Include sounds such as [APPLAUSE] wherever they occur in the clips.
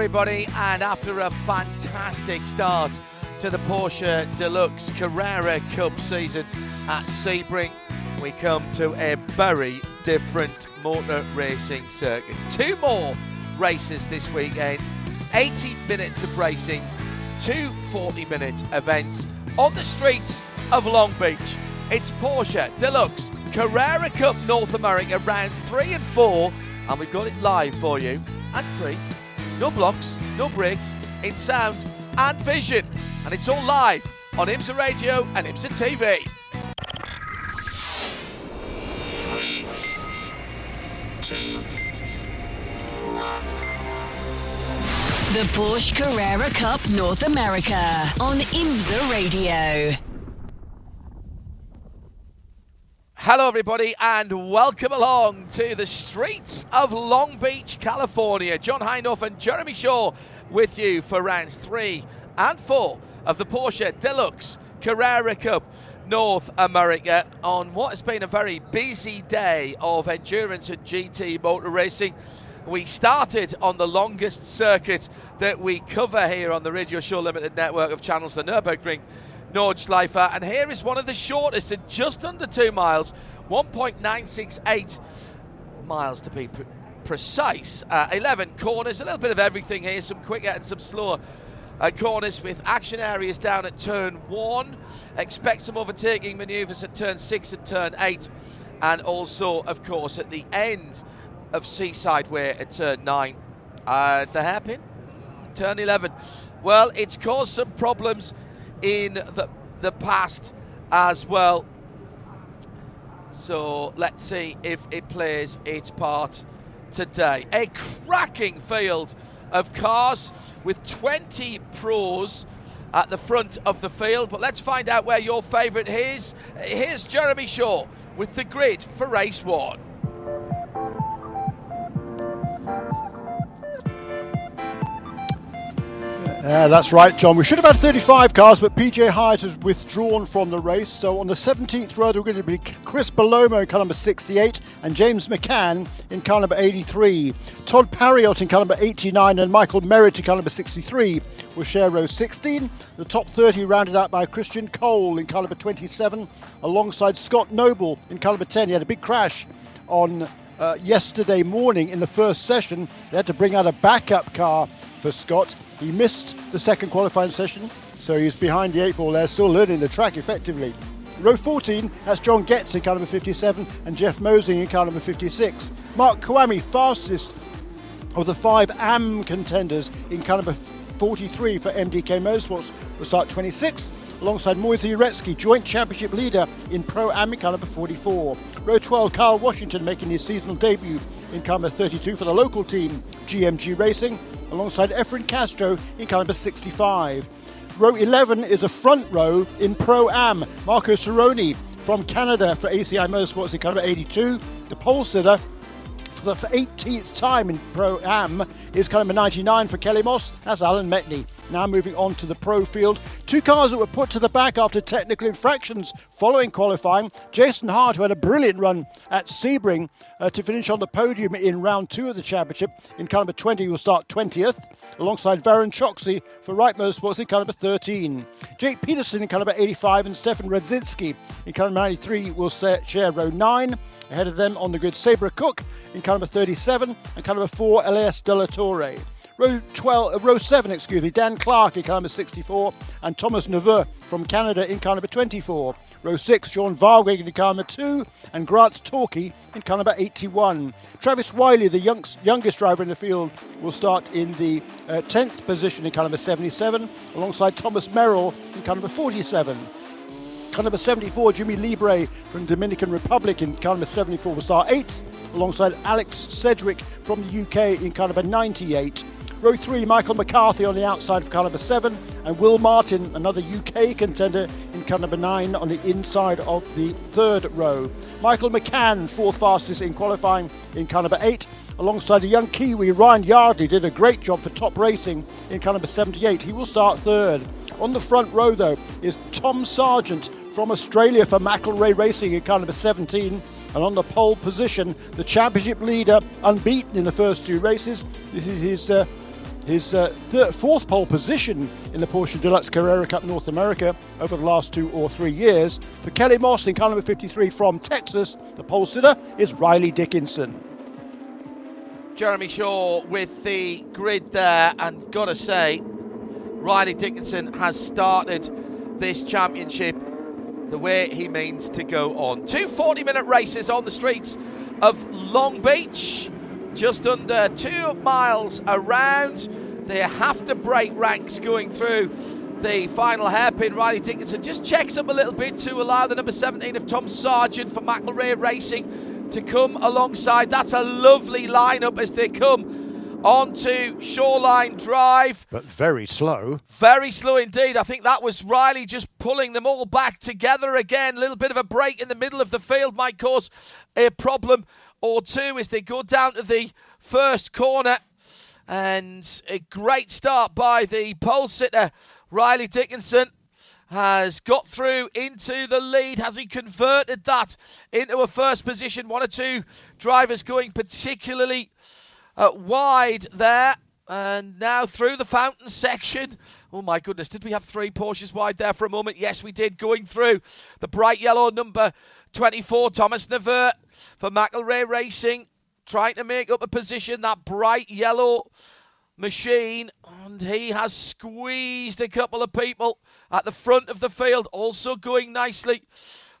Everybody, and after a fantastic start to the Porsche Deluxe Carrera Cup season at Sebring, we come to a very different motor racing circuit. Two more races this weekend, 80 minutes of racing, two 40 minute events on the streets of Long Beach. It's Porsche Deluxe Carrera Cup North America rounds three and four, and we've got it live for you and free no blocks, no breaks, in sound and vision. And it's all live on IMSA Radio and IMSA TV. The Porsche Carrera Cup North America on IMSA Radio. Hello, everybody, and welcome along to the streets of Long Beach, California. John Hindhaugh and Jeremy Shaw with you for rounds three and four of the Porsche Deluxe Carrera Cup North America on what has been a very busy day of endurance and GT motor racing. We started on the longest circuit that we cover here on the Radio Show Limited network of channels, the Nürburgring Nordschleife. And here is one of the shortest at just under two miles, 1.968 miles to be pre- precise. Uh, 11 corners, a little bit of everything here, some quicker and some slower. Uh, corners with action areas down at turn one. Expect some overtaking manoeuvres at turn six and turn eight, and also, of course, at the end of Seaside Way at turn nine. Uh, the hairpin, turn 11. Well, it's caused some problems in the, the past as well. So let's see if it plays its part today. A cracking field of cars with 20 pros at the front of the field. But let's find out where your favourite is. Here's Jeremy Shaw with the grid for race one. Uh, that's right, John. We should have had 35 cars, but PJ Hyde has withdrawn from the race. So on the 17th row, we're going to be Chris Palomo in car number 68 and James McCann in car number 83. Todd Parriott in car number 89 and Michael Merritt in car number 63 will share row 16. The top 30 rounded out by Christian Cole in car number 27 alongside Scott Noble in car number 10. He had a big crash on uh, yesterday morning in the first session. They had to bring out a backup car for Scott. He missed the second qualifying session, so he's behind the eight ball there, still learning the track effectively. Row 14, that's John Getz in car number 57 and Jeff Mosing in car number 56. Mark Kvamme, fastest of the five AM contenders in car number 43 for MDK Motorsports, will start 26th alongside Moisey Uretsky, joint championship leader in Pro Am in car number 44. Row 12, Kyle Washington making his seasonal debut in car number 32 for the local team, GMG Racing, alongside Efren Castro in number 65. Row 11 is a front row in Pro Am. Marco Cirone from Canada for ACI Motorsports in number 82. The pole sitter for the 18th time in Pro Am is number 99 for Kelly Moss. That's Alan Metni. Now moving on to the pro field. Two cars that were put to the back after technical infractions following qualifying. Jason Hart, who had a brilliant run at Sebring uh, to finish on the podium in round two of the championship. In car number 20, will start 20th, alongside Varun Choksi for Wright Motorsports in car number 13. Jake Peterson in car number 85 and Stefan Radzinski in car number 93 will share row 9. Ahead of them on the grid, Sabra Cook in car number 37 and car number 4, Elias De La Torre. Row 12, uh, row 7, excuse me, Dan Clark in car number 64 and Thomas Nepveu from Canada in car number 24. Row 6, John Varwig in car number 2 and Grant Torquay in car number 81. Travis Wiley, the youngest driver in the field, will start in the uh, 10th position in car number 77 alongside Thomas Merrill in car number 47. Car number 74, Jimmy Llibre from Dominican Republic in car number 74 will start 8th alongside Alex Sedgwick from the UK in car number 98. Row 3, Michael McCarthy on the outside of car number 7, and Will Martin, another UK contender, in car number 9 on the inside of the third row. Michael McCann, fourth fastest in qualifying in car number 8, alongside the young Kiwi Ryan Yardley, did a great job for top racing in car number 78. He will start third. On the front row, though, is Tom Sargent from Australia for McElrea Racing in car number 17. And on the pole position, the championship leader, unbeaten in the first two races. This is his uh, his uh, third, fourth pole position in the Porsche Deluxe Carrera Cup North America over the last two or three years. For Kelly Moss in car number 53 from Texas, the pole sitter is Riley Dickinson. Jeremy Shaw with the grid there, and gotta say, Riley Dickinson has started this championship the way he means to go on. Two 40 minute races on the streets of Long Beach just under two miles around. They have to break ranks going through the final hairpin. Riley Dickinson just checks up a little bit to allow the number 17 of Tom Sargent for McElrea Racing to come alongside. That's a lovely lineup as they come onto Shoreline Drive. But very slow. Very slow indeed. I think that was Riley just pulling them all back together again. A little bit of a break in the middle of the field might cause a problem or two as they go down to the first corner. And a great start by the pole sitter, Riley Dickinson. Has got through into the lead. Has he converted that into a first position? One or two drivers going particularly uh, wide there. And now through the fountain section. Oh my goodness, did we have three Porsches wide there for a moment? Yes, we did. Going through the bright yellow number 24, Thomas Nepveu for McElrea Racing, trying to make up a position, that bright yellow machine, and he has squeezed a couple of people at the front of the field, also going nicely.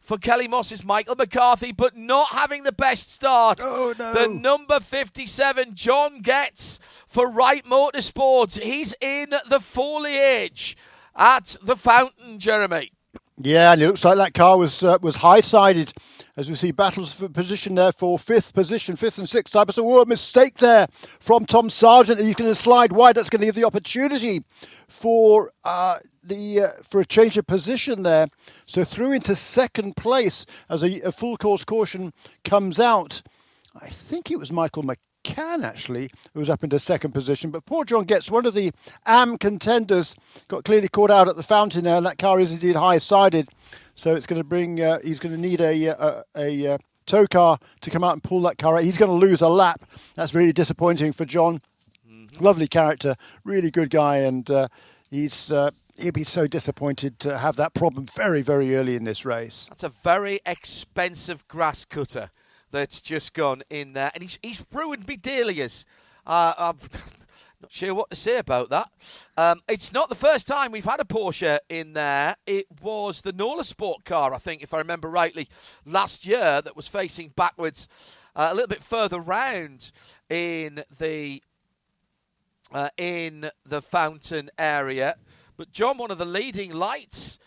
For Kelly Moss's Michael McCarthy, but not having the best start. Oh, no. The number 57, John Getz for Wright Motorsports. He's in the foliage at the fountain, Jeremy. Yeah, and it looks like that car was uh, was high sided as we see battles for position there for fifth position, fifth and sixth. I saw a mistake there from Tom Sargent. He's going to slide wide. That's going to give the opportunity for uh, the uh, for a change of position there. So through into second place as a, a full course caution comes out. I think it was Michael Mc can actually, who was up into second position. But poor John Getz one of the AM contenders, got clearly caught out at the fountain there, and that car is indeed high sided. So it's going to bring, uh, he's going to need a, a, a, a, tow car to come out and pull that car out. He's going to lose a lap. That's really disappointing for John. Mm-hmm. Lovely character, really good guy, and uh, he's. Uh, he'd be so disappointed to have that problem very, very early in this race. That's a very expensive grass cutter that's just gone in there, and he's he's ruined me Delia's. Uh, I'm [LAUGHS] not sure what to say about that. Um, it's not the first time we've had a Porsche in there. It was the Nola Sport car, I think, if I remember rightly, last year that was facing backwards uh, a little bit further round in the uh, in the fountain area. But John, one of the leading lights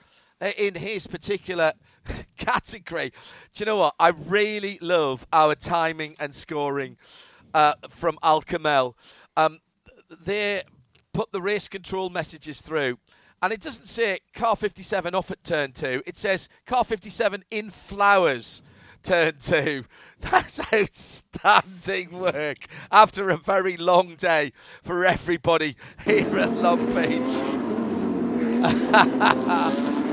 in his particular [LAUGHS] category. Do you know what? I really love our timing and scoring uh, from Al Kamel. Um, they put the race control messages through. And it doesn't say car 57 off at turn two. It says car 57 in flowers turn two. [LAUGHS] That's outstanding work after a very long day for everybody [LAUGHS] here at Long Beach.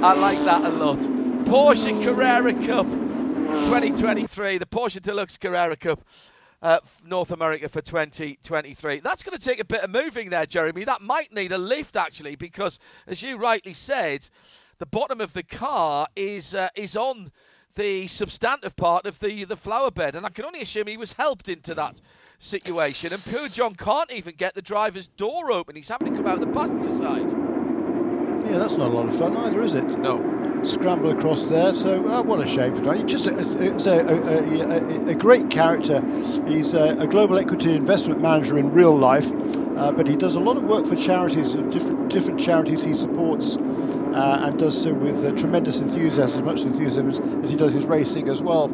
I like that a lot. Porsche Carrera Cup 2023, the Porsche Deluxe Carrera Cup. Uh, North America for 2023. That's going to take a bit of moving there, Jeremy. That might need a lift actually, because as you rightly said, the bottom of the car is uh, is on the substantive part of the the flower bed, and I can only assume he was helped into that situation. And poor John can't even get the driver's door open. He's having to come out the passenger side. Yeah, that's not a lot of fun either, is it? No. Scramble across there. So, uh, what a shame for John. He's just a, a, a, a, great character. He's a, global equity investment manager in real life, uh, but he does a lot of work for charities, different different charities he supports uh, and does so with uh, tremendous enthusiasm, as much enthusiasm as, as, he does his racing as well.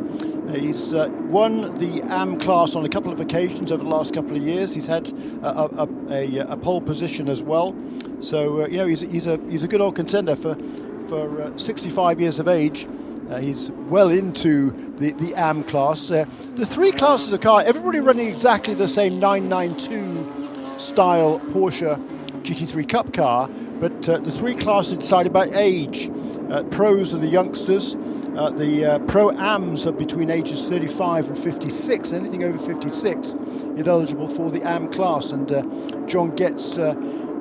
Uh, he's uh, won the AM class on a couple of occasions over the last couple of years. He's had a, a, a pole position as well. So uh, you know he's, he's a he's a good old contender for for uh, 65 years of age. he's well into the, the AM class. the three classes of car, everybody running exactly the same 992 style Porsche GT3 Cup car, but uh, the three classes decided by age. Uh, pros are the youngsters. Uh, the uh, pro AMs are between ages 35 and 56. Anything over 56 is eligible for the AM class. And uh, John Getz uh,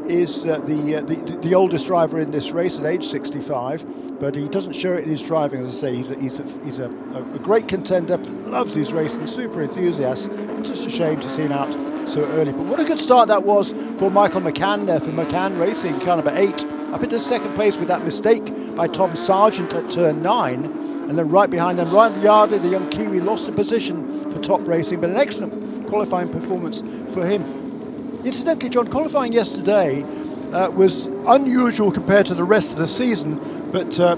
is the, the, the oldest driver in this race at age 65, but he doesn't show it in his driving. As I say, he's a, he's a, he's a, a great contender, loves his racing, super enthusiast. Just a shame to see him out so early. But what a good start that was for Michael McCann there, for McCann Racing, car number eight, up into second place with that mistake by Tom Sargent at turn nine. And then right behind them, Ryan Yardley, the young Kiwi, lost the position for top racing, but an excellent qualifying performance for him. Incidentally, John, qualifying yesterday uh, was unusual compared to the rest of the season, but uh,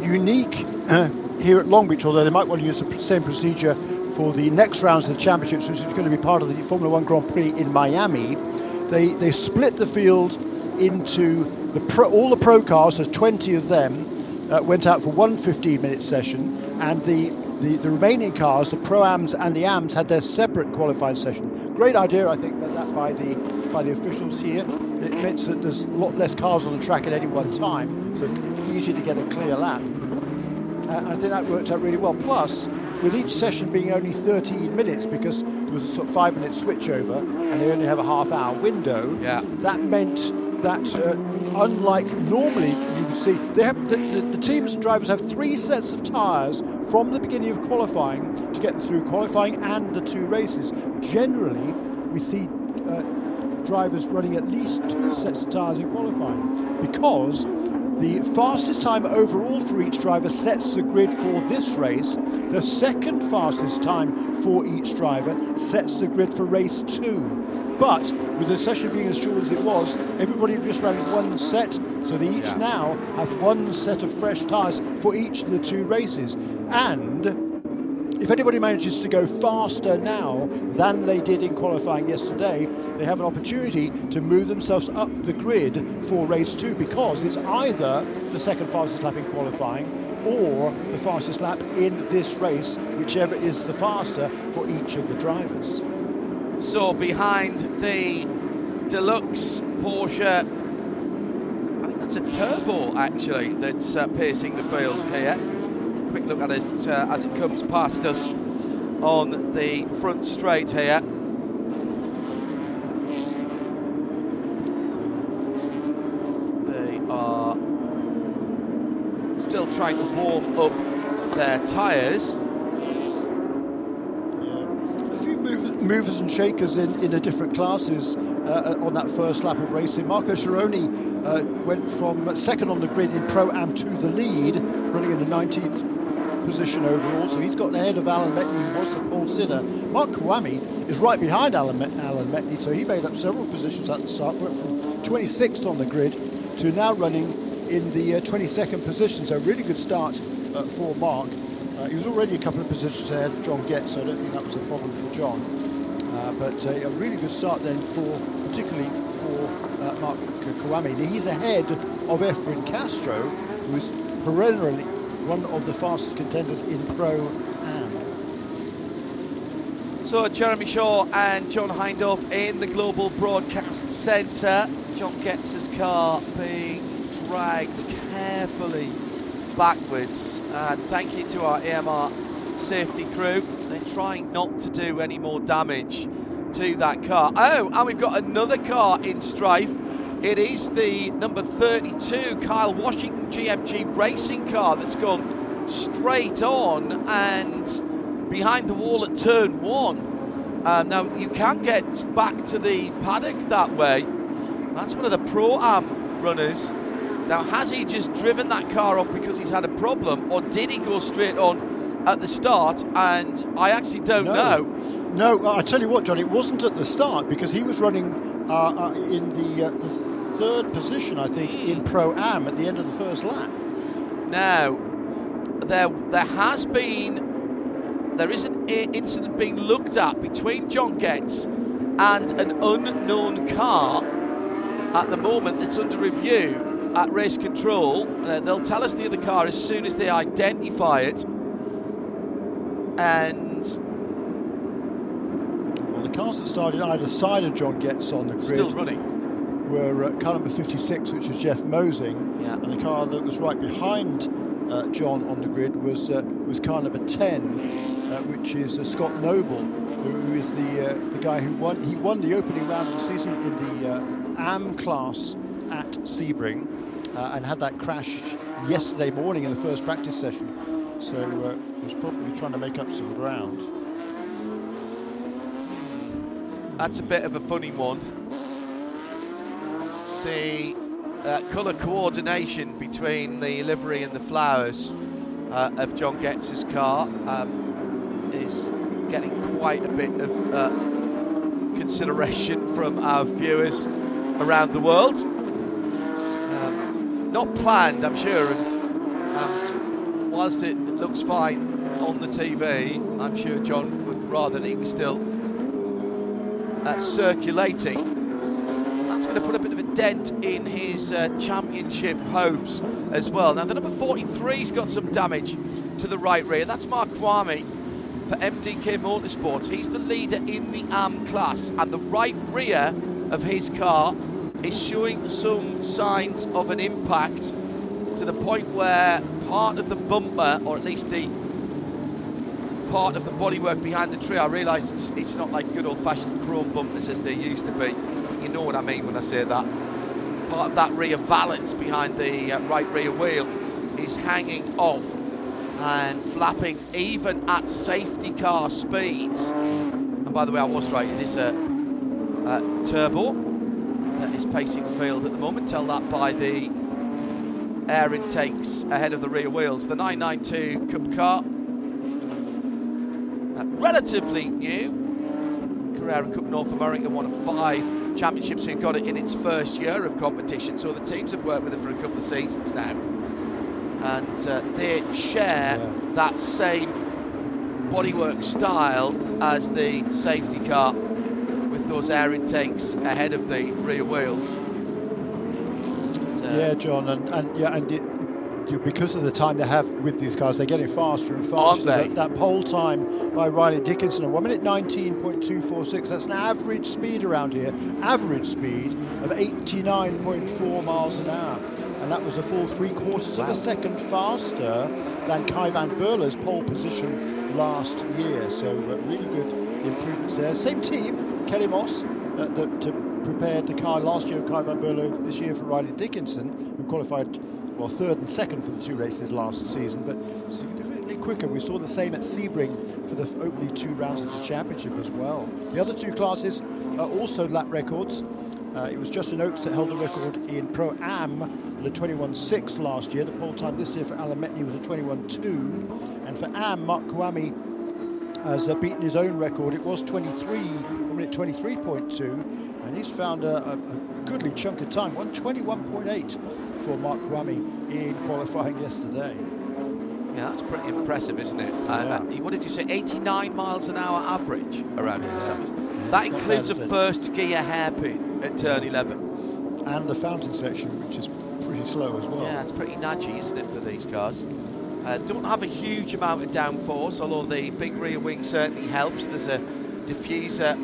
unique uh, here at Long Beach, although they might want to use the same procedure for the next rounds of the championships, which is going to be part of the Formula One Grand Prix in Miami. They they split the field into the pro, all the pro cars. There's 20 of them uh, went out for one 15-minute session, and the, the, the remaining cars, the pro ams and the ams, had their separate qualifying session. Great idea, I think, that by the by the officials here. It means that there's a lot less cars on the track at any one time, so easy to get a clear lap. Uh, I think that worked out really well. Plus, with each session being only 13 minutes because there was a sort of five minute switchover and they only have a half hour window, yeah. that meant that uh, unlike normally you would see, they have, the, the, the, teams and drivers have three sets of tyres from the beginning of qualifying to get through qualifying and the two races. Generally, we see uh, drivers running at least two sets of tyres in qualifying because the fastest time overall for each driver sets the grid for this race. The second fastest time for each driver sets the grid for race two. But with the session being as short as it was, everybody just ran one set, so they each yeah. now have one set of fresh tyres for each of the two races. And if anybody manages to go faster now than they did in qualifying yesterday, they have an opportunity to move themselves up the grid for race two because it's either the second fastest lap in qualifying or the fastest lap in this race, whichever is the faster for each of the drivers. So behind the deluxe Porsche, I think that's a turbo actually that's uh, piercing the field here quick look at it uh, as it comes past us on the front straight here. They are still trying to warm up their tyres. A few move, movers and shakers in, in the different classes uh, on that first lap of racing. Marco Sciarroni uh, went from second on the grid in Pro Am to the lead, running in the 19th position overall, so he's got ahead of Alan Metni, who was the pole sitter. Mark Kvamme is right behind Alan, Met- Alan Metni, so he made up several positions at the start, went from 26th on the grid to now running in the uh, 22nd position, so really good start uh, for Mark. Uh, he was already a couple of positions ahead of John Getz, so I don't think that was a problem for John. Uh, but uh, a really good start then for, particularly for uh, Mark Kvamme. He's ahead of Efren Castro, who is perennially one of the fastest contenders in Pro Am. So Jeremy Shaw and John Hindhaugh in the Global Broadcast Centre. John Getz his car being dragged carefully backwards. And thank you to our AMR safety crew. They're trying not to do any more damage to that car. Oh, and we've got another car in strife it is the number 32 Kyle Washington GMG racing car that's gone straight on and behind the wall at turn one. Um, now, you can get back to the paddock that way. That's one of the Pro Am runners. Now, has he just driven that car off because he's had a problem, or did he go straight on at the start? And I actually don't No. know. No, I tell you what, John, it wasn't at the start because he was running uh, uh, in the, uh, the third position, I think, in Pro Am at the end of the first lap. Now, there there has been there is an incident being looked at between John Getz and an unknown car at the moment that's under review at race control. Uh, they'll tell us the other car as soon as they identify it. And Well, the cars that started either side of John Getz on the grid still running. Were uh, car number 56, which is Jeff Mosing, Yeah. and the car that was right behind uh, John on the grid was uh, was car number 10, uh, which is uh, Scott Noble, who is the uh, the guy who won. He won the opening round of the season in the uh, AM class at Sebring, uh, and had that crash yesterday morning in the first practice session. So uh, was probably trying to make up some ground. That's a bit of a funny one. The uh, colour coordination between the livery and the flowers uh, of John Getz's car um, is getting quite a bit of uh, consideration from our viewers around the world. Um, not planned, I'm sure, and um, whilst it looks fine on the TV, I'm sure John would rather that he was still uh, circulating. Going to put a bit of a dent in his uh, championship hopes as well. Now, the number 43's got some damage to the right rear. That's Mark Kvamme for MDK Motorsports. He's the leader in the AM class, and the right rear of his car is showing some signs of an impact to the point where part of the bumper, or at least the part of the bodywork behind the tree. I realise it's, it's not like good old-fashioned chrome bumpers as they used to be. Know what I mean when I say that. Part of that rear valance behind the uh, right rear wheel is hanging off and flapping even at safety car speeds. And by the way, I was right. It is a, a turbo that is pacing the field at the moment. Tell that by the air intakes ahead of the rear wheels. The 992 Cup car uh, relatively new. Carrera Cup North America, one of five championships who got it in its first year of competition. So the teams have worked with it for a couple of seasons now. And uh, they share Yeah. that same bodywork style as the safety car with those air intakes ahead of the rear wheels. Uh, Yeah, John, and, and yeah, and it, because of the time they have with these cars, they're getting faster and faster. they? That, that pole time by Riley Dickinson, at one minute 19.246. That's an average speed around here, average speed of 89.4 miles an hour, and that was a full three quarters of a second faster than Kay van Berlo's pole position last year. So uh, really good improvements there. Same team, Kelly Moss, uh, uh, prepared the car last year of Kay van Berlo, this year for Riley Dickinson, who qualified well third and second for the two races last season, but significantly quicker. We saw the same at Sebring for the opening two rounds of the championship as well. The other two classes are also lap records. Uh, it was Justin Oakes that held the record in Pro Am the a 21.6 last year. The pole time this year for Alan Metni was a 21.2, and for Am, Mark Kvamme has uh, beaten his own record. It was 23, one minute 23.2, and he's found a, a, a goodly chunk of time, 121.8 for Mark Kvamme in qualifying yesterday. Yeah, that's pretty impressive, isn't it? Uh, Yeah. uh, what did you say? 89 miles an hour average around here. Yeah. That Not includes a bad, is it? first gear hairpin at turn 11. And the fountain section, which is pretty slow as well. Yeah, it's pretty nudgy, isn't it, for these cars? Uh, don't have a huge amount of downforce, although the big rear wing certainly helps. There's a diffuser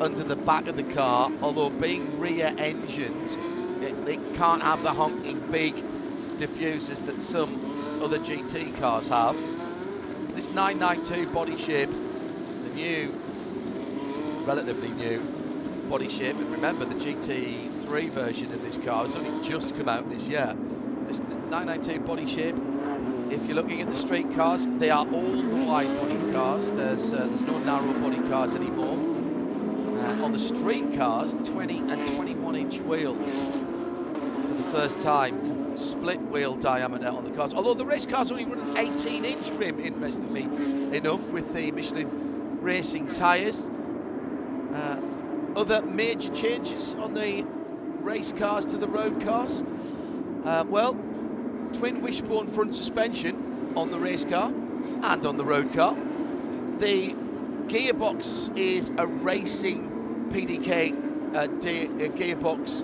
under the back of the car, although being rear engined, it, it can't have the honking big diffusers that some other GT cars have. This 992 body shape, the new, relatively new body shape, and remember the GT3 version of this car has only just come out this year. This 992 body shape, if you're looking at the street cars, they are all wide body cars. There's uh, there's no narrow body cars anymore. On the street cars, 20 and 21 inch wheels for the first time. Split wheel diameter on the cars. Although the race cars only run an 18 inch rim, interestingly enough, with the Michelin Racing tyres. Uh, other major changes on the race cars to the road cars. Uh, well, twin wishbone front suspension on the race car and on the road car. The gearbox is a racing PDK uh, de- uh, gearbox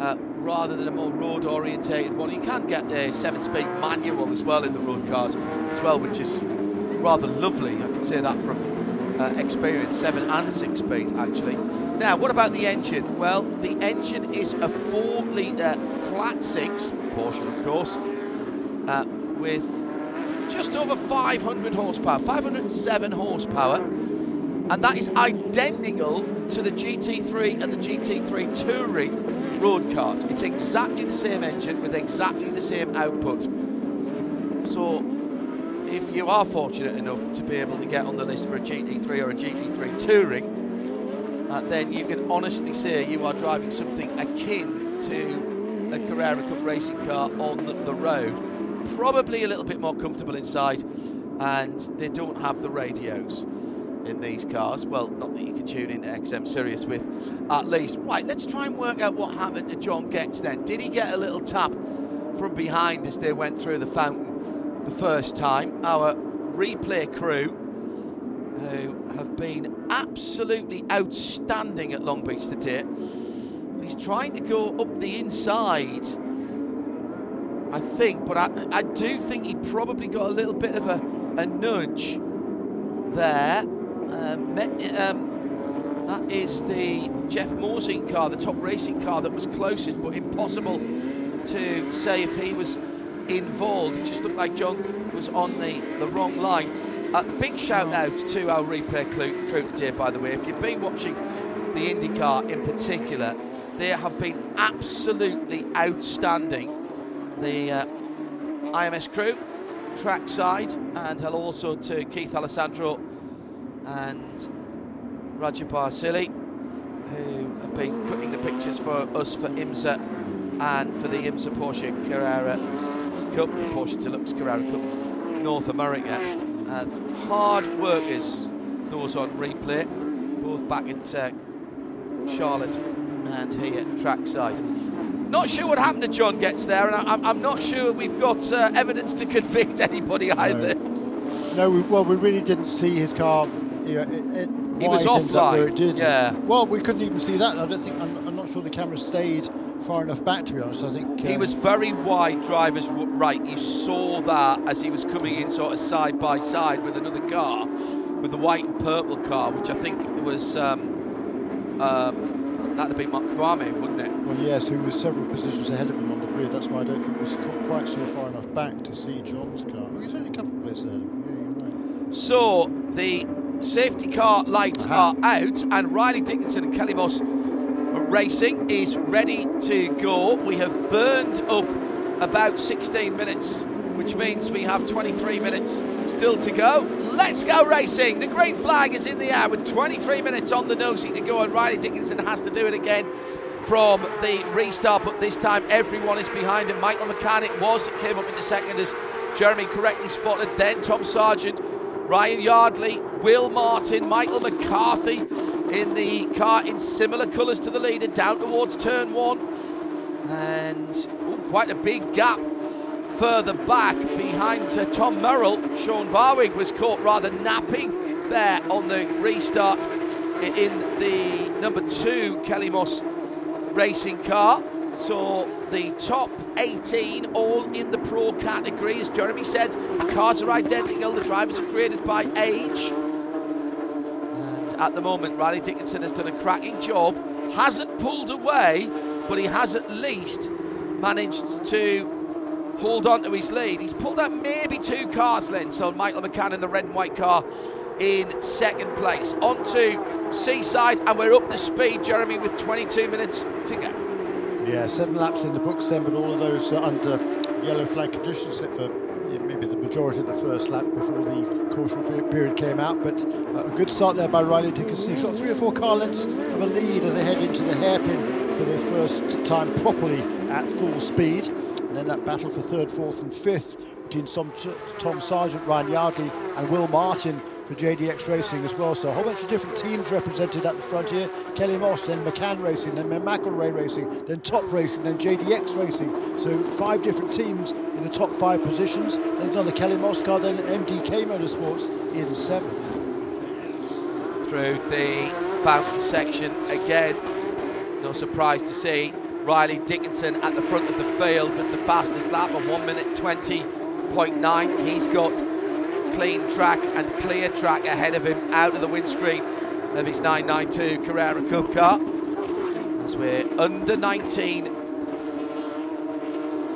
uh, rather than a more road orientated one. You can get a seven speed manual as well in the road cars as well, which is rather lovely. I can say that from uh, experience, seven and six speed actually. Now, what about the engine? Well, the engine is a four litre flat six, Porsche of course, uh, with just over 500 horsepower, 507 horsepower, and that is identical to the GT3 and the GT3 Touring road cars. It's exactly the same engine with exactly the same output. So, if you are fortunate enough to be able to get on the list for a GT3 or a GT3 Touring, uh, then you can honestly say you are driving something akin to a Carrera Cup racing car on the, the road. Probably a little bit more comfortable inside, and they don't have the radios in these cars. Well, not that you can tune into XM Sirius with, at least. Right, let's try and work out what happened to John Getz then. Did he get a little tap from behind as they went through the fountain the first time? Our replay crew, who have been absolutely outstanding at Long Beach today. He's trying to go up the inside, I think, but I, I do think he probably got a little bit of a, a nudge there. Um, um, that is the Jeff Mosing car, the top racing car that was closest, but impossible to say if he was involved. It just looked like John was on the, the wrong line. Uh, big shout out to our replay crew today, by the way. If you've been watching the IndyCar in particular, they have been absolutely outstanding. The uh, IMS crew, trackside, and hello also to Keith Alessandro and Roger Barsili, who have been cutting the pictures for us for IMSA and for the IMSA Porsche Carrera Cup, Porsche Deluxe Carrera Cup North America. Uh, hard workers, those on replay, both back at uh, Charlotte and here at trackside. Not sure what happened to John Getz there, and I, am not sure we've got uh, evidence to [LAUGHS] convict anybody either. No, no we, well, we really didn't see his car. You know, it, it he was offline. It did. Yeah. Well, we couldn't even see that. I don't think. I'm, I'm not sure the camera stayed far enough back, to be honest. I think he was very wide, driver's right. You saw that as he was coming in, sort of side by side with another car, with the white and purple car, which I think was um, um, that'd be Mark Kvamme, wouldn't it? Well, yes, who was several positions ahead of him on the grid. That's why I don't think he was quite so far enough back to see John's car. Well, he's only a couple of places ahead of him. Yeah, you're right. So the safety car lights uh-huh. are out, and Riley Dickinson and Kelly Moss Racing is ready to go. We have burned up about 16 minutes, which means we have 23 minutes still to go. Let's go racing. The green flag is in the air with 23 minutes on the nosy to go, and Riley Dickinson has to do it again from the restart, but this time everyone is behind him. Michael McCann it was that came up into second as Jeremy correctly spotted. Then Tom Sargent, Ryan Yardley, Will Martin, Michael McCarthy, in the car in similar colours to the leader down towards turn one. And ooh, quite a big gap further back behind uh, Tom Merrill. Sean Varwig was caught rather napping there on the restart in the number two Kelly Moss racing car. So the top 18 all in the pro category. As Jeremy said, cars are identical, the drivers are graded by age And at the moment. Riley Dickinson has done a cracking job. Hasn't pulled away, but he has at least managed to hold on to his lead. He's pulled out maybe two cars lengths on Michael McCann in the red and white car in second place. On to Seaside, and we're up to speed, Jeremy, with 22 minutes to go. Yeah, seven laps in the books then, but all of those uh, under yellow flag conditions, except for maybe the majority of the first lap before the caution period came out. But uh, a good start there by Riley Dickinson. He's got three or four car lengths of a lead as they head into the hairpin for the first time properly at full speed. And then that battle for third, fourth, and fifth between Tom, Tom Sargent, Ryan Yardley, and Will Martin for JDX Racing as well. So a whole bunch of different teams represented at the front here. Kelly Moss, then McCann Racing, then McElrea Racing, then Top Racing, then JDX Racing. So five different teams in the top five positions. Then another Kelly Moss car, then MDK Motorsports in seventh. Through the fountain section again, no surprise to see Riley Dickinson at the front of the field with the fastest lap of 1 minute 20.9. He's got clean track and clear track ahead of him out of the windscreen of his 992 Carrera Cup car. As we're under 19,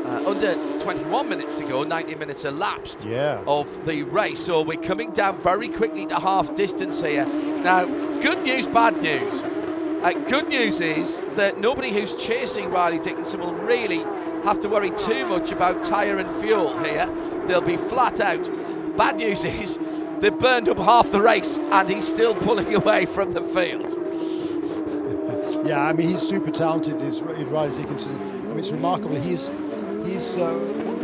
uh, under 21 minutes to go, 90 minutes elapsed yeah. of the race. So we're coming down very quickly to half distance here. Now, good news, bad news. Uh, good news is that nobody who's chasing Riley Dickinson will really have to worry too much about tyre and fuel here. They'll be flat out Bad news [LAUGHS] is they've burned up half the race and he's still pulling [LAUGHS] away from the field. [LAUGHS] Yeah, I mean, he's super talented, is, Riley Dickinson. I mean, it's remarkable. He's, he's uh,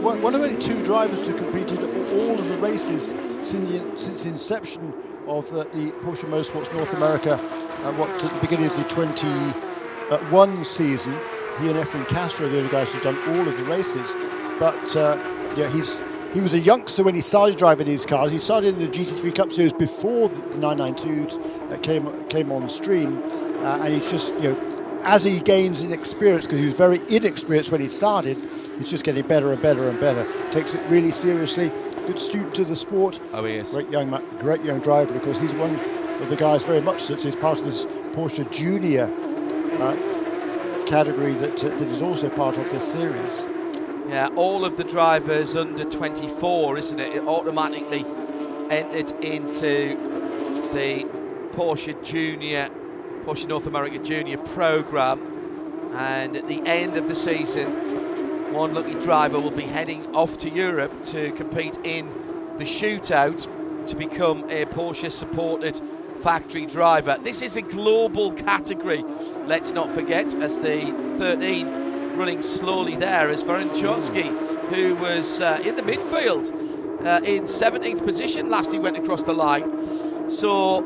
one of only two drivers to compete in all of the races since the, since the inception of the, the Porsche Motorsports North America, uh, what, at the beginning of the 21 season. He and Efren Castro are the only guys who've done all of the races. But uh, yeah, he's he was a youngster when he started driving these cars. He started in the GT3 Cup Series before the 992s came came on stream, uh, and he's just you know as he gains in experience because he was very inexperienced when he started, he's just getting better and better and better. Takes it really seriously. Good student of the sport. Oh, he is. Great young, great young driver because he's one of the guys very much that is part of this Porsche Junior uh, category that, uh, that is also part of this series. Yeah, all of the drivers under 24, isn't it? It automatically entered into the Porsche Junior, Porsche North America Junior program. And at the end of the season, one lucky driver will be heading off to Europe to compete in the shootout to become a Porsche supported factory driver. This is a global category, let's not forget, as the 13 running slowly there is Varun Choksi, who was uh, in the midfield uh, in 17th position last he went across the line. So,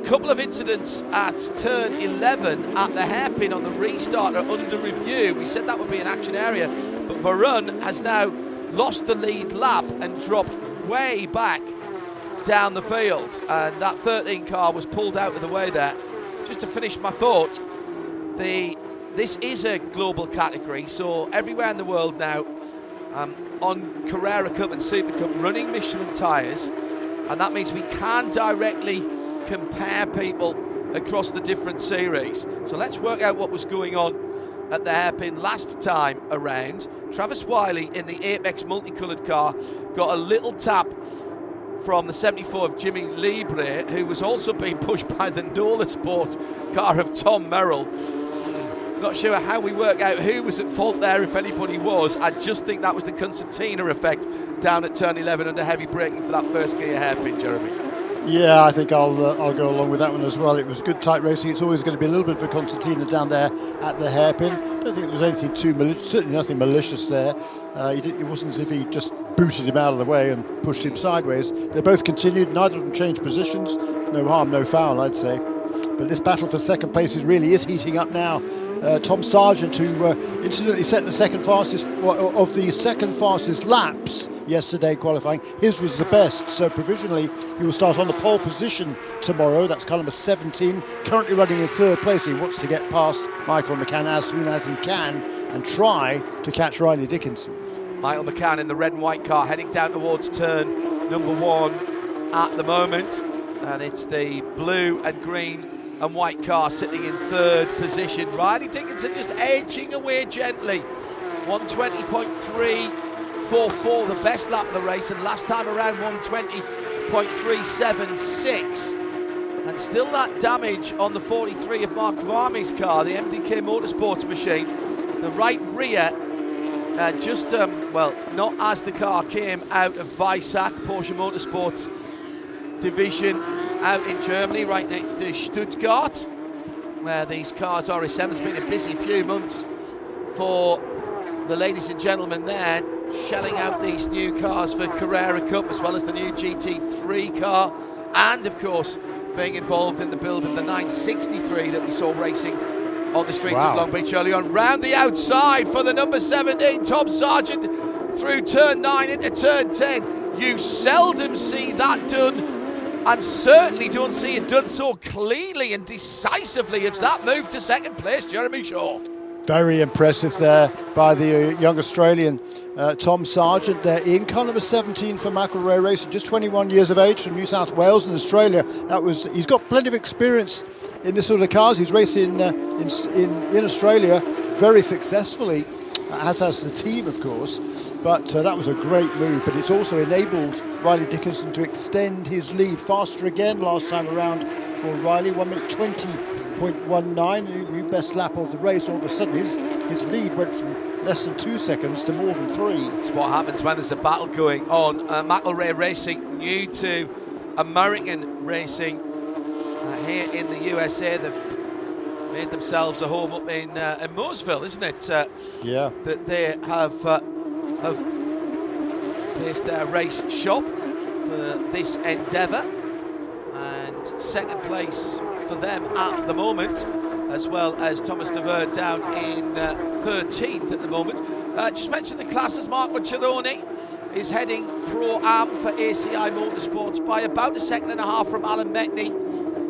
a couple of incidents at turn 11 at the hairpin on the restart are under review. We said that would be an action area, but Varun has now lost the lead lap and dropped way back down the field. And that 13 car was pulled out of the way there. Just to finish my thought, the this is a global category, so everywhere in the world now um, on Carrera Cup and Super Cup running Michelin tyres, and that means we can directly compare people across the different series. So let's work out what was going on at the hairpin last time around. Travis Wiley in the Apex multicoloured car got a little tap from the 74 of Jimmy Llibre, who was also being pushed by the Nola Sport car of Tom Merrill. Not sure how we work out who was at fault there, if anybody was. I just think that was the concertina effect down at turn 11 under heavy braking for that first gear hairpin, Jeremy. Yeah, I think I'll uh, I'll go along with that one as well. It was good tight racing. It's always going to be a little bit for concertina down there at the hairpin. I don't think there was anything too certainly nothing malicious there. Uh, did, it wasn't as if he just booted him out of the way and pushed him sideways. They both continued. Neither of them changed positions. No harm, no foul, I'd say. But this battle for second place is really is heating up now uh, Tom Sargent, who uh, incidentally set the second fastest of the second fastest laps yesterday qualifying. His was the best, so provisionally he will start on the pole position tomorrow. That's car number 17, currently running in third place. He wants to get past Michael McCann as soon as he can and try to catch Riley Dickinson. Michael McCann in the red and white car heading down towards turn number one at the moment. And it's the blue and green and White Car sitting in third position. Riley Dickinson just edging away gently. 120.344, the best lap of the race, and last time around 120.376. And still that damage on the 43 of Mark Kvamme's car, the MDK Motorsports machine. The right rear uh, just, um, well, not as the car came out of Weissach, Porsche Motorsports division out in Germany, right next to Stuttgart, where these cars are assembled. It's been a busy few months for the ladies and gentlemen there, shelling out these new cars for Carrera Cup as well as the new GT3 car, and of course, being involved in the build of the 963 that we saw racing on the streets wow. of Long Beach early on. Round the outside for the number 17, Tom Sargent, through turn 9 into turn 10. You seldom see that done, and certainly don't see it done so cleanly and decisively as that move to second place, Jeremy Shaw. Very impressive there by the uh, young Australian uh, Tom Sargent there in car number 17 for McElrea Racing, just 21 years of age from New South Wales in Australia. That was he's got plenty of experience in this sort of cars. He's racing uh, in, in, in Australia very successfully, as has the team, of course. But uh, that was a great move. But it's also enabled Riley Dickinson to extend his lead faster again last time around for Riley, one minute 20 1.19, new best lap of the race. All of a sudden, his, his lead went from less than two seconds to more than three. It's what happens when there's a battle going on. Uh, Racing, new to American racing uh, here in the USA. They've made themselves a home up in, uh, in Mooresville, isn't it? Uh, yeah. That they have uh, have placed their race shop for this endeavour. And second place for them at the moment, as well as Thomas Devere down in uh, 13th at the moment. Uh, just mention the classes, Marco Cirone is heading Pro Am for ACI Motorsports by about a second and a half from Alan Metni,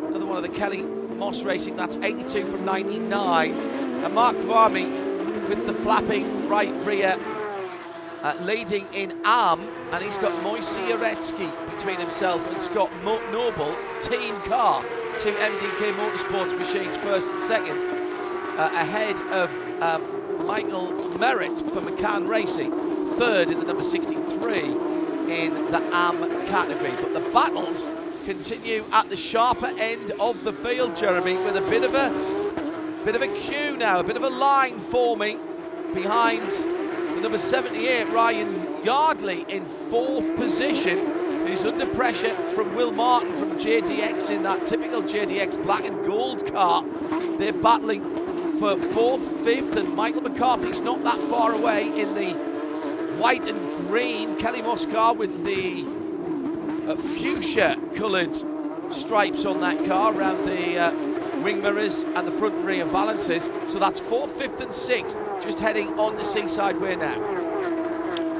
another one of the Kelly Moss Racing, that's 82 from 99. And Mark Kvamme with the flapping right rear uh, leading in Am, and he's got Moisey Uretsky between himself and Scott Noble, team car two MDK Motorsports machines, first and second, uh, ahead of um, Michael Merritt for McCann Racing, third in the number 63 in the AM category. But the battles continue at the sharper end of the field, Jeremy, with a bit of a bit of a queue now, a bit of a line forming behind the number 78, Ryan Yardley, in fourth position who's under pressure from Will Martin from JDX in that typical JDX black and gold car. They're battling for fourth, fifth, and Michael McCarthy's not that far away in the white and green Kelly Moss car with the uh, fuchsia coloured stripes on that car around the uh, wing mirrors and the front rear valances. So that's fourth, fifth, and sixth, just heading on the Seaside Way now.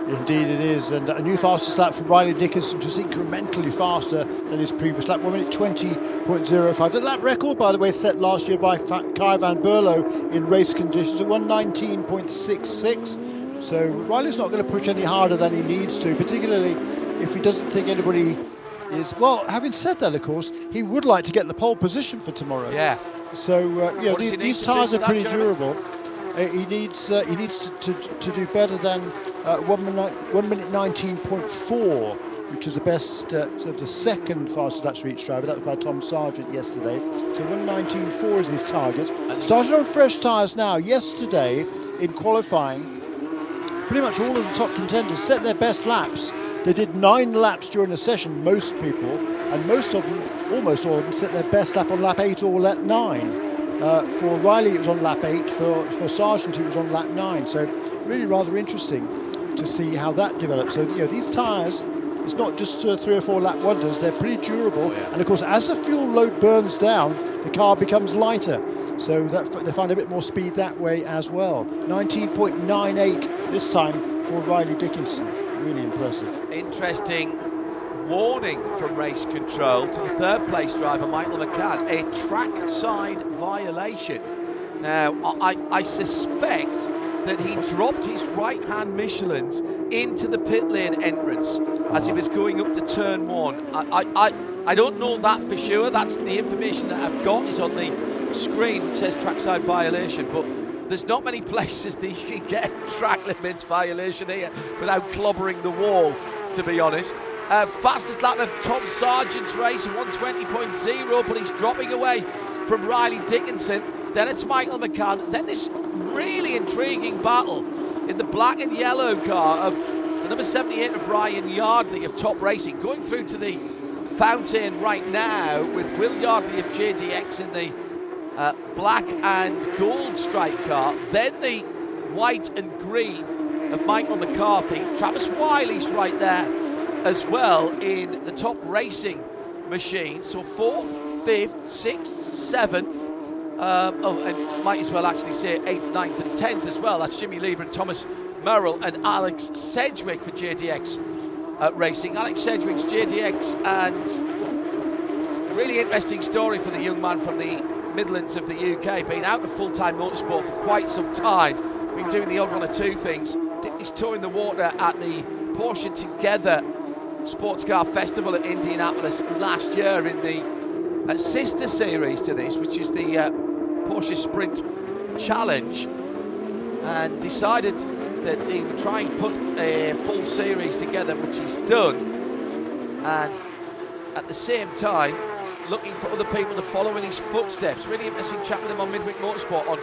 Indeed, it is. And a new fastest lap for Riley Dickinson, just incrementally faster than his previous lap. 1 minute 20.05. The lap record, by the way, set last year by Kay van Berlo in race conditions at 119.66. So Riley's not going to push any harder than he needs to, particularly if he doesn't think anybody is. Well, having said that, of course, he would like to get the pole position for tomorrow. Yeah. So, uh, you know, these, these tyres are pretty durable. Uh, he needs uh, he needs to, to, to, do better than uh, one minute one minute nineteen point four, which is the best uh, sort of the second fastest lap for each driver. That was by Tom Sargent yesterday. So one nineteen four is his target. Started on fresh tyres now. Yesterday in qualifying, pretty much all of the top contenders set their best laps. They did nine laps during the session. Most people, and most of them, almost all of them, set their best lap on lap eight or lap nine. Uh, for Riley, it was on lap eight. For, for Sargent, it was on lap nine. So really rather interesting to see how that develops. So you know these tyres, it's not just uh, three or four lap wonders. They're pretty durable. Oh, yeah. And of course, as the fuel load burns down, the car becomes lighter. So that, they find a bit more speed that way as well. 19.98 this time for Riley Dickinson. Really impressive. Interesting warning from race control to the third place driver, Michael McCann, a trackside violation. Now, I, I suspect that he dropped his right hand Michelin's into the pit lane entrance as he was going up to turn one. I, I, I, I don't know that for sure. That's the information that I've got is on the screen, which says trackside violation. But there's not many [LAUGHS] places that you can get track limits violation here without clobbering the wall, to be honest. Uh, fastest lap of Tom Sargent's race, 120.0, but he's dropping away from Riley Dickinson. Then it's Michael McCann. Then this really intriguing battle in the black and yellow car of the number 78 of Ryan Yardley of Top Racing, going through to the fountain right now with Will Yardley of JDX in the uh, black and gold stripe car. Then the white and green of Michael McCarthy. Travis Wiley's right there as well in the top racing machine. So fourth, fifth, sixth, seventh. Um, oh, and might as well actually say eighth, ninth, and tenth as well. That's Jimmy Llibre and Thomas Merrill and Alex Sedgwick for JDX uh, Racing. Alex Sedgwick's JDX and really interesting story for the young man from the Midlands of the UK. Been out of full-time motorsport for quite some time. Been doing the odd one or two things. He's touring the water at the Porsche Together Sports Car Festival at Indianapolis last year in the uh, sister series to this, which is the uh, Porsche Sprint Challenge, and decided that he would try and put a full series together, which he's done, and at the same time looking for other people to follow in his footsteps. Really interesting chat with him on Midweek Motorsport on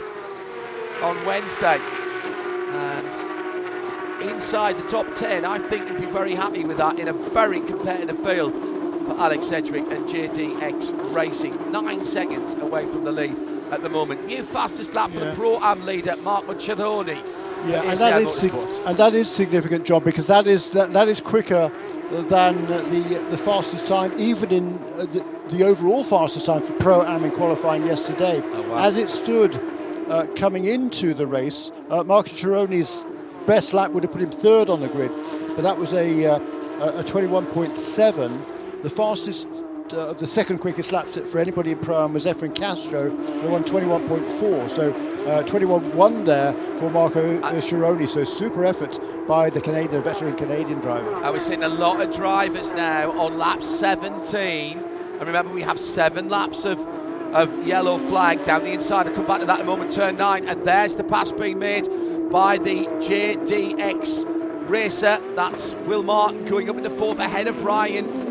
on Wednesday, and inside the top 10, I think he'd be very happy with that in a very competitive field for Alex Sedgwick and JDX Racing. Nine seconds away from the lead at the moment. New fastest lap for Yeah. the Pro Am leader, Mark Cirone. Yeah, and that is sig- and that is significant, John, because that is that, that is quicker than the the fastest time, even in uh, the, the overall fastest time for Pro Am in qualifying yesterday. Oh, wow. As it stood uh, coming into the race, uh, Marco Cirone's best lap would have put him third on the grid, but that was a uh, a 21.7. The fastest. Uh, the second quickest lap for anybody in Pro Am was Efren Castro, who won 21.4. So uh, 21.1 there for Marco uh, Cirone. So super effort by the Canadian, the veteran Canadian driver. And we're seeing a lot of drivers now on lap 17. And remember, we have seven laps of, of yellow flag down the inside. I'll come back to that in a moment, turn nine. And there's the pass being made by the JDX racer. That's Will Martin going up into fourth ahead of Ryan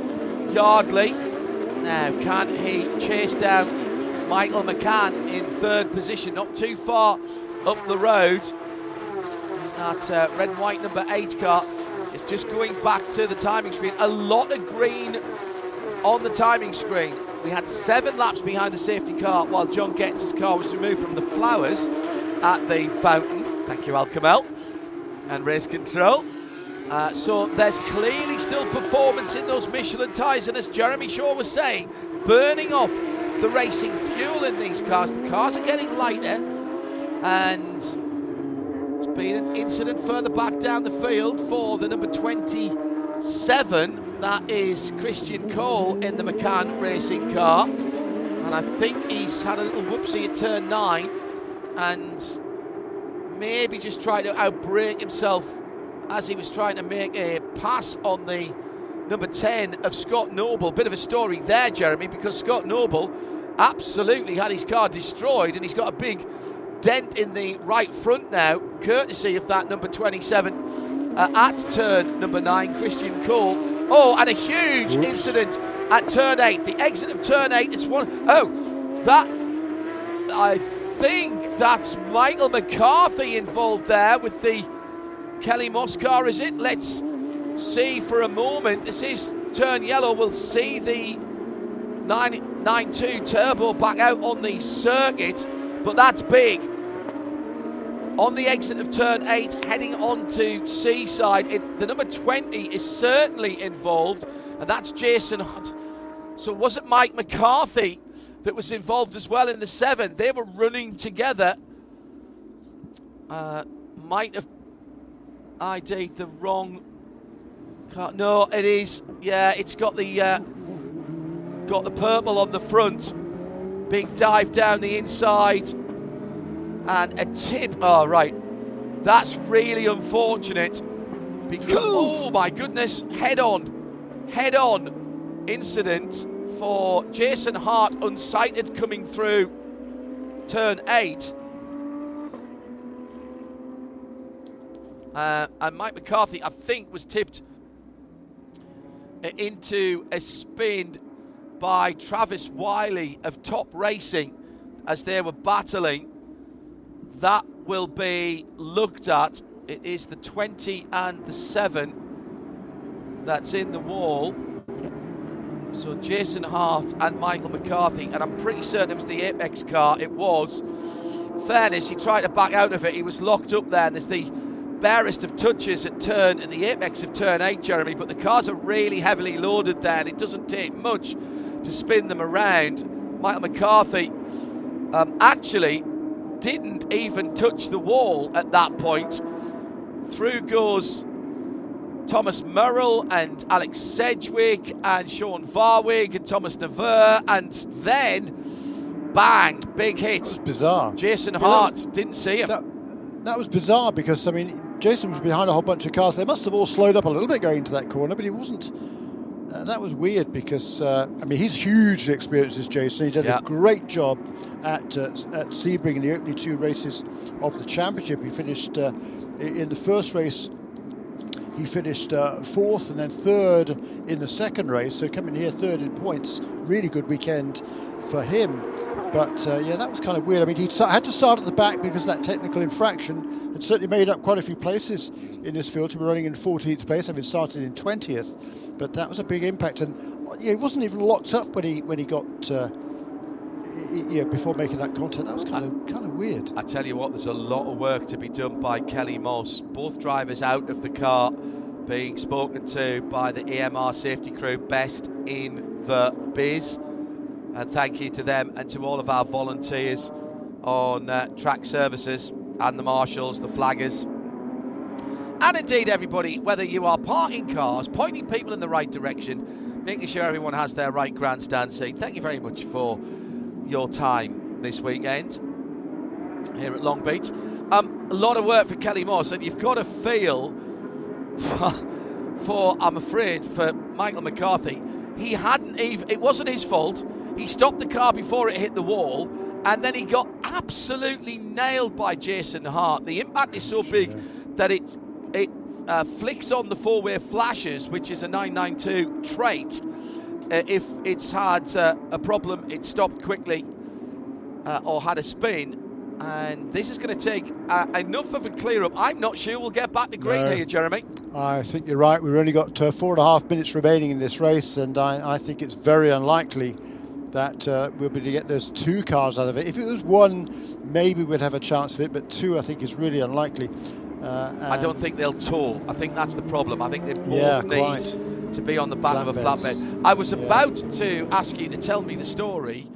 Yardley. Now, can he chase down Michael McCann in third position? Not too far up the road. That uh, red and white number eight car is just going back to the timing screen. A lot of green on the timing screen. We had seven laps behind the safety car while John Getz' car was removed from the flowers at the fountain. Thank you, Al Kamel. And race control. Uh, so there's clearly still performance in those Michelin tyres, and as Jeremy Shaw was saying, burning off the racing fuel in these cars. The cars are getting lighter, and it's been an incident further back down the field for the number 27. That is Christian Cole in the McCann racing car. And I think he's had a little whoopsie at turn nine and maybe just tried to outbrake himself as he was trying to make a pass on the number 10 of Scott Noble. Bit of a story there, Jeremy, because Scott Noble absolutely had his car destroyed and he's got a big dent in the right front now, courtesy of that number 27 uh, at turn number 9, Christian Cole. Oh, and a huge Whoops. incident at turn 8. The exit of turn 8, it's one oh that. I think that's Michael McCarthy involved there with the Kelly Moss car, is it? Let's see for a moment. This is turn yellow. We'll see the 992 turbo back out on the circuit, but that's big. On the exit of turn 8, heading on to Seaside, it, the number 20 is certainly involved, and that's Jason Hart. So was it Mike McCarthy that was involved as well in the 7? They were running together. Uh, might have ID'd the wrong car. No, it is. Yeah, it's got the uh, got the purple on the front. Big dive down the inside, and a tip. Oh right, that's really unfortunate. Because oh my goodness, head on, head on incident for Jason Hart, unsighted coming through turn eight. Uh, and Mike McCarthy, I think, was tipped into a spin by Travis Wiley of Top Racing as they were battling. That will be looked at It is the 20 and the 7 that's in the wall. So Jason Hart and Michael McCarthy, and I'm pretty certain it was the Apex car. It was. Fairness, he tried to back out of it. He was locked up there. There's the barest of touches at turn at the apex of turn eight, Jeremy. But the cars are really heavily loaded there, and it doesn't take much to spin them around. Michael McCarthy um, actually didn't even touch the wall at that point. Through goes Thomas Murrell and Alex Sedgwick and Sean Varwig and Thomas Navarre, and then bang, big hit. It was bizarre. Jason Hart that, didn't see him. That, that was bizarre because I mean Jason was behind a whole bunch of cars. They must have all slowed up a little bit going into that corner, but he wasn't. Uh, that was weird because uh, I mean he's hugely experienced as Jason. He did a great job at uh, at Sebring in the opening two races of the championship. He finished uh, in the first race he finished uh, fourth and then third in the second race. So coming here third in points, really good weekend for him. But uh, yeah, that was kind of weird. I mean, he had to start at the back because that technical infraction had certainly made up quite a few places in this field. He was running in 14th place, having started in 20th. But that was a big impact, and yeah, he wasn't even locked up when he when he got. Uh, yeah, before making that contact, that was kind of kind of weird. I tell you what, there's a lot of work to be done by Kelly Moss. Both drivers out of the car, being spoken to by the EMR safety crew, best in the biz. And thank you to them and to all of our volunteers on uh, track services and the marshals, the flaggers, and indeed everybody, whether you are parking cars, pointing people in the right direction, making sure everyone has their right grandstand seat. Thank you very much for your time this weekend here at Long Beach. Um, a lot of work for Kelly Moss, and you've got to feel for, [LAUGHS] for, I'm afraid, for Michael McCarthy. He hadn't even, it wasn't his fault. He stopped the car before it hit the wall, and then he got absolutely nailed by Jason Hart. The impact is so big that it it uh, flicks on the four-way flashes, which is a 992 trait. Uh, if it's had uh, a problem, it stopped quickly uh, or had a spin. And this is going to take uh, enough of a clear up. I'm not sure we'll get back to green no, here, Jeremy. I think you're right. We've only got uh, four and a half minutes remaining in this race, and I, I think it's very unlikely that uh, we'll be able to get those two cars out of it. If it was one, maybe we'd have a chance of it, but two, I think, is really unlikely. Uh, I don't think they'll tow. I think that's the problem. I think they both yeah, need quite to be on the back of a flatbed. I was yeah. about to ask you to tell me the story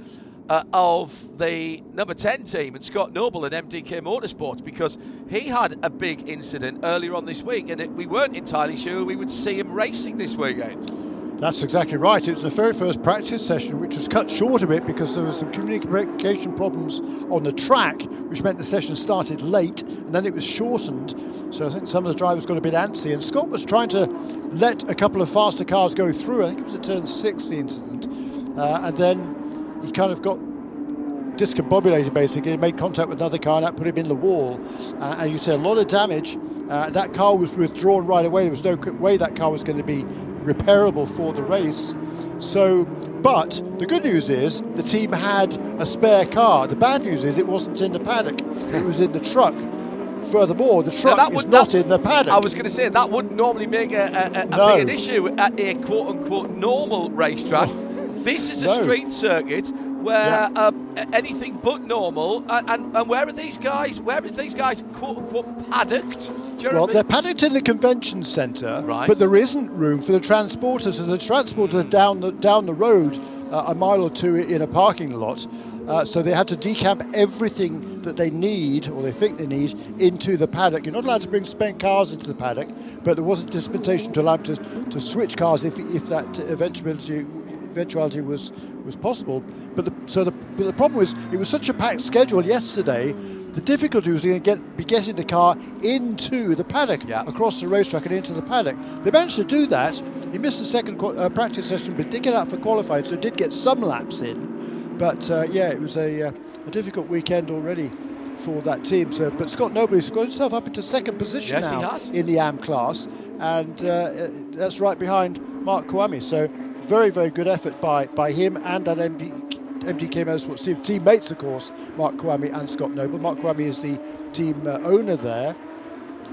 uh, of the number 10 team and Scott Noble and MDK Motorsports because he had a big incident earlier on this week and it, we weren't entirely sure we would see him racing this weekend. That's exactly right. It was the very first practice session, which was cut short a bit because there were some communication problems on the track, which meant the session started late and then it was shortened. So I think some of the drivers got a bit antsy, and Scott was trying to let a couple of faster cars go through. I think it was at turn six, the incident, uh, and then he kind of got discombobulated basically, he made contact with another car and that put him in the wall. Uh, and you see a lot of damage. Uh, that car was withdrawn right away. There was no way that car was going to be repairable for the race. So, but the good news is the team had a spare car. The bad news is it wasn't in the paddock; it was in the truck. Furthermore, the truck is not in the paddock. I was going to say that wouldn't normally make a, a, a, no. an issue at a quote unquote normal racetrack. this is a [LAUGHS] no. street circuit where yeah. um, anything but normal. And, and, and, where are these guys? Where is these guys quote unquote paddocked? well, they're paddocked in the convention centre, right. but there isn't room for the transporters. So the transporters are down the down the road uh, a mile or two in a parking lot. Uh, so they had to decamp everything that they need, or they think they need, into the paddock. You're not allowed to bring spent cars into the paddock, but there wasn't dispensation to allow them to, to switch cars if, if that eventuality eventuality was was possible. But the, so the, but the problem was it was such a packed schedule yesterday. The difficulty was going to get be getting the car into the paddock yeah. across the racetrack and into the paddock. They managed to do that. He missed the second uh, practice session, but did get out for qualifying, so did get some laps in. But uh, yeah, it was a, uh, a difficult weekend already for that team. So, but Scott Noble's got himself up into second position yes, now in the AM class, and uh, that's right behind Mark Kvamme. So very, very good effort by, by him and that MD, MDK Motorsports team. Teammates, of course, Mark Kvamme and Scott Noble. Mark Kvamme is the team uh, owner there.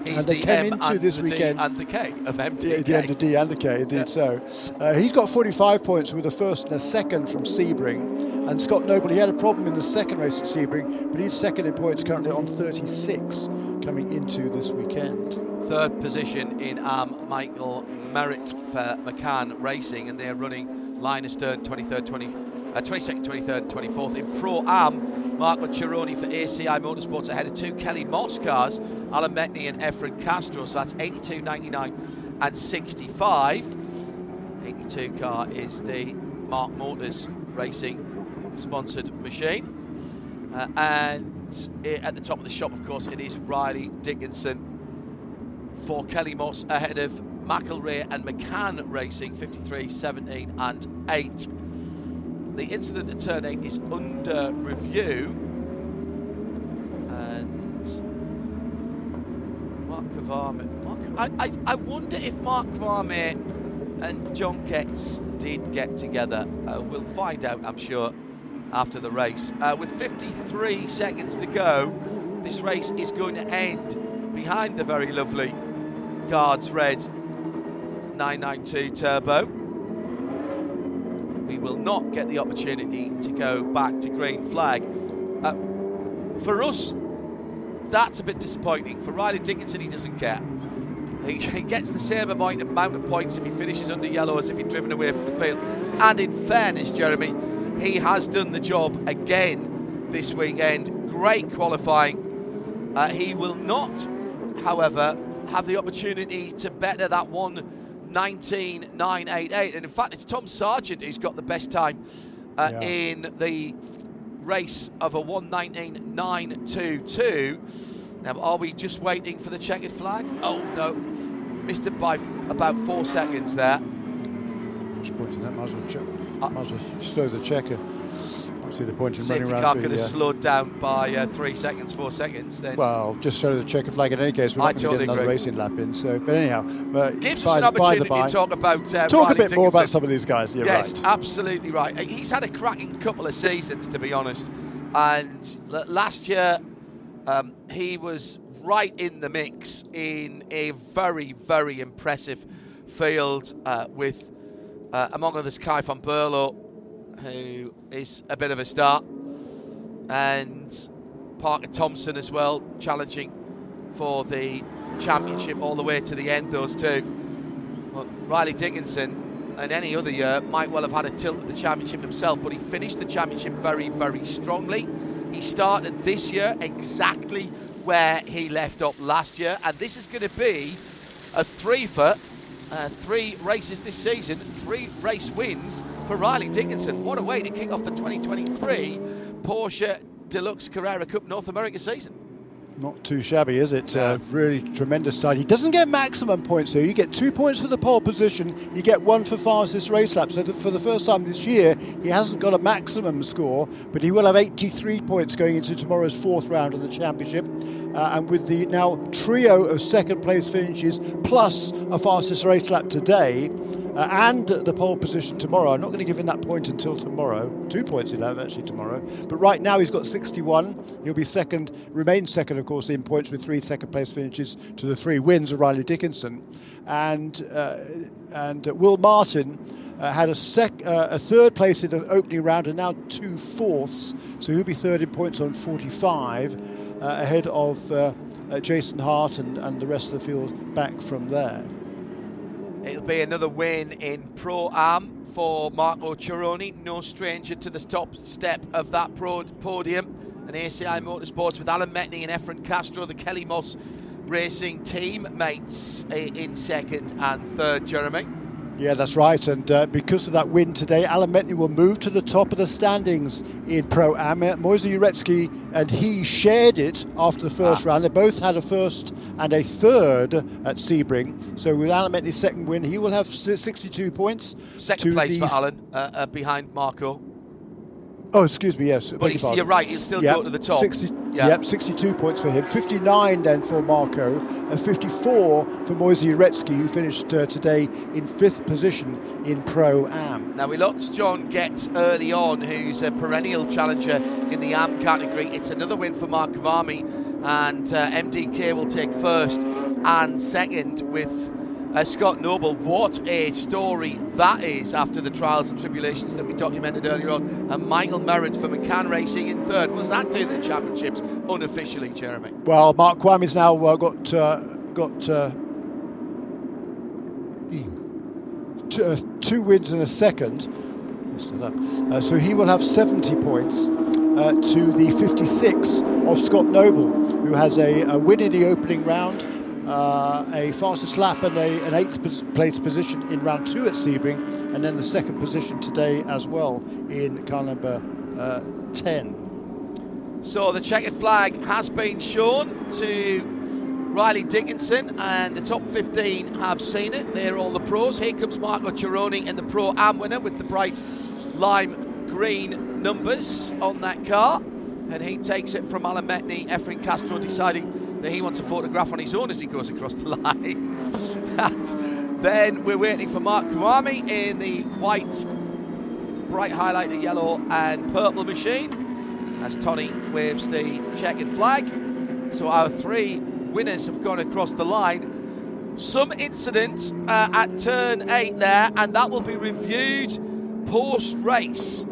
He's and they the came M into this the D weekend. and the K of MDK. Yeah, the, the D and the K, indeed Yeah. so. Uh, he's got 45 points with a first and a second from Sebring. And Scott Noble, he had a problem in the second race at Sebring, but he's second in points currently on 36 coming into this weekend. Third position in um, Michael Merritt for McCann Racing, and they're running Linus Stern 23rd, 20, uh, 22nd, 23rd, 24th. In Pro Am, Marco Cirone for ACI Motorsports ahead of two Kelly Moss cars, Alan Metni and Efren Castro. So that's 82, 99, and 65. 82 car is the Mark Motors Racing sponsored machine. Uh, and at the top of the shop, of course, it is Riley Dickinson for Kelly Moss ahead of McElrea and McCann Racing 53, 17 and 8. The incident at turn 8 is under review. And Mark Kvamme. Mark, I, I, I wonder if Mark Kvamme and John Getz did get together. Uh, we'll find out, I'm sure, after the race. Uh, with 53 seconds to go, this race is going to end behind the very lovely Guards Red 992 Turbo. We will not get the opportunity to go back to green flag. Uh, for us, that's a bit disappointing. For Riley Dickinson, he doesn't care. He, [LAUGHS] he gets the same amount, of points if he finishes under yellow as if he'd driven away from the field. And in fairness, Jeremy, he has done the job again this weekend. Great qualifying. Uh, he will not, however, have the opportunity to better that one 19.988. And in fact, it's Tom Sargent who's got the best time uh, Yeah. in the race of a 119.922. Now, are we just waiting for the checkered flag? Oh no, missed it by f- about four seconds there. What's the point in that? Might as well, check, Uh, might as well slow the checker. See the point in running Safety car could have uh, slowed down by uh, three seconds, four seconds. Then Well, just sort show the checker flag in any case. We're I not going to totally get another agree. racing lap in. So, but anyhow, uh, gives by, us an by opportunity by, to talk about uh, talk a Riley bit more about some of these guys. You're yes, right. absolutely right. Uh, He's had a cracking couple of seasons, to be honest. And last year, um, he was right in the mix in a very, very impressive field uh, with, uh, among others, Kay van Berlo, who is a bit of a star, and Parker Thompson as well, challenging for the championship all the way to the end, those two. Well, Riley Dickinson, and any other year, might well have had a tilt at the championship himself, but he finished the championship very, very strongly. He started this year exactly where he left off last year, and this is going to be a three for uh, three races this season, three race wins for Riley Dickinson. What a way to kick off the 2023 Porsche Deluxe Carrera Cup North America season. Not too shabby, is it? No. Uh, really tremendous start. He doesn't get maximum points, though. You get two points for the pole position, you get one for fastest race lap. So, for the first time this year, he hasn't got a maximum score, but he will have 83 points going into tomorrow's fourth round of the championship. Uh, and with the now trio of second place finishes plus a fastest race lap today, uh, and the pole position tomorrow. I'm not going to give him that point until tomorrow. Two points he'll have actually tomorrow. But right now he's got 61. He'll be second, remain second, of course, in points with three second place finishes to the three wins of Riley Dickinson. And uh, and uh, Will Martin. Uh, had a sec, uh, a third place in the opening round and now two fourths, so he'll be third in points on 45, uh, ahead of uh, uh, Jason Hart and, and the rest of the field back from there. It'll be another win in Pro Am for Marco Cirone, no stranger to the top step of that podium. And ACI Motorsports with Alan Metni and Efren Castro, the Kelly Moss Racing team mates uh, in second and third, Jeremy. Yeah, that's right. And uh, because of that win today, Alan Metni will move to the top of the standings in Pro Am. Moisey Uretsky and he shared it after the first Ah. round. They both had a first and a third at Sebring. So with Alan Metni's second win, he will have 62 points. Second place for Alan, uh, uh, behind Marco. Oh, excuse me. Yes, But your he's, you're right, he'll still Yep, go to the top. 60, Yeah. Yep, 62 points for him. 59 then for Marco, and 54 for Moisey Uretsky, who finished uh, today in fifth position in Pro Am. Now we lost John Getz early on, who's a perennial challenger in the AM category. It's another win for Mark Kvamme and uh, MDK will take first and second with uh, Scott Noble. What a story that is after the trials and tribulations that we documented earlier on. And Michael Merritt for McCann Racing in third. What does that do the championships unofficially, Jeremy? Well, Mark Kvamme's now uh, got uh, got uh, two, uh, two wins and a second. Uh, so he will have 70 points uh, to the 56 of Scott Noble, who has a, a win in the opening round, uh, a fastest lap and a, an eighth place position in round two at Sebring, and then the second position today as well in car number uh, 10. So the checkered flag has been shown to Riley Dickinson, and the top 15 have seen it. They're all the pros. Here comes Marco Cirone in the Pro Am winner with the bright lime green numbers on that car. And he takes it from Alan Metni, Efren Castro deciding that he wants a photograph on his own as he goes across the [LAUGHS] line. and then we're waiting for Mark Kvamme in the white, bright highlighter yellow and purple machine as Tony waves the checkered flag. So our three winners have gone across the line. Some incident uh, at turn eight there, and that will be reviewed post race.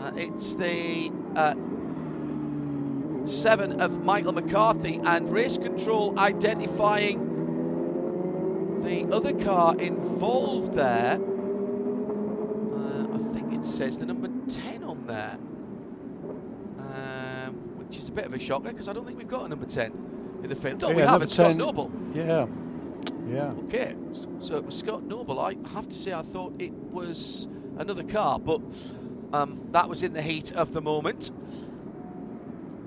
Uh, it's the uh, seven of Michael McCarthy and race control identifying the other car involved there. Uh, I think it says the number 10 on there, um, which is a bit of a shocker because I don't think we've got a number 10 in the field. Oh, yeah, we have it, Scott Noble. Yeah. Yeah. Okay, so it was Scott Noble. I have to say, I thought it was another car, but um, that was in the heat of the moment.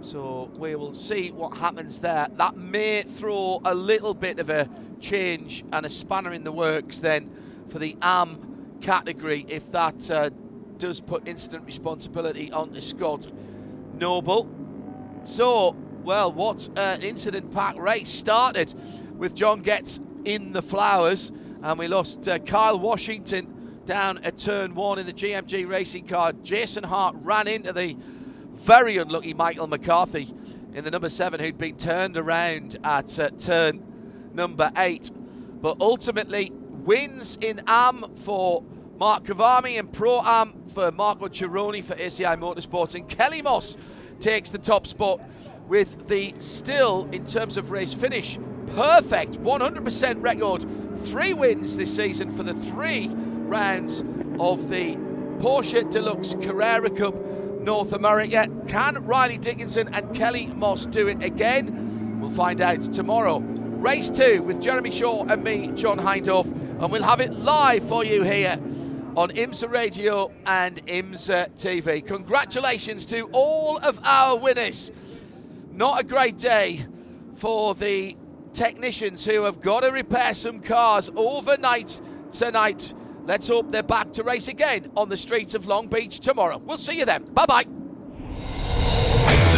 So we will see what happens there. That may throw a little bit of a change and a spanner in the works then for the AM category if that uh, does put instant responsibility onto Scott Noble. So, well, what an incident pack race started with John Getz in the flowers, and we lost uh, Kyle Washington down at turn one in the GMG racing car. Jason Hart ran into the very unlucky Michael McCarthy in the number seven, who'd been turned around at uh, turn number eight. But ultimately, wins in AM for Mark Kvamme and Pro Am for Marco Cirone for ACI Motorsports. And Kelly Moss takes the top spot with the still, in terms of race finish, perfect 100% record. Three wins this season for the three rounds of the Porsche Deluxe Carrera Cup North America. Can Riley Dickinson and Kelly Moss do it again? We'll find out tomorrow. Race two with Jeremy Shaw and me, John Hindhaugh, and we'll have it live for you here on IMSA Radio and IMSA TV. Congratulations to all of our winners. Not a great day for the technicians who have got to repair some cars overnight tonight. Let's hope they're back to race again on the streets of Long Beach tomorrow. We'll see you then. Bye bye.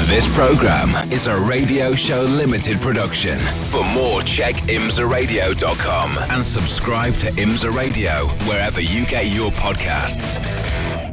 This program is a radio show limited production. For more, check imsaradio.com and subscribe to IMSA Radio wherever you get your podcasts.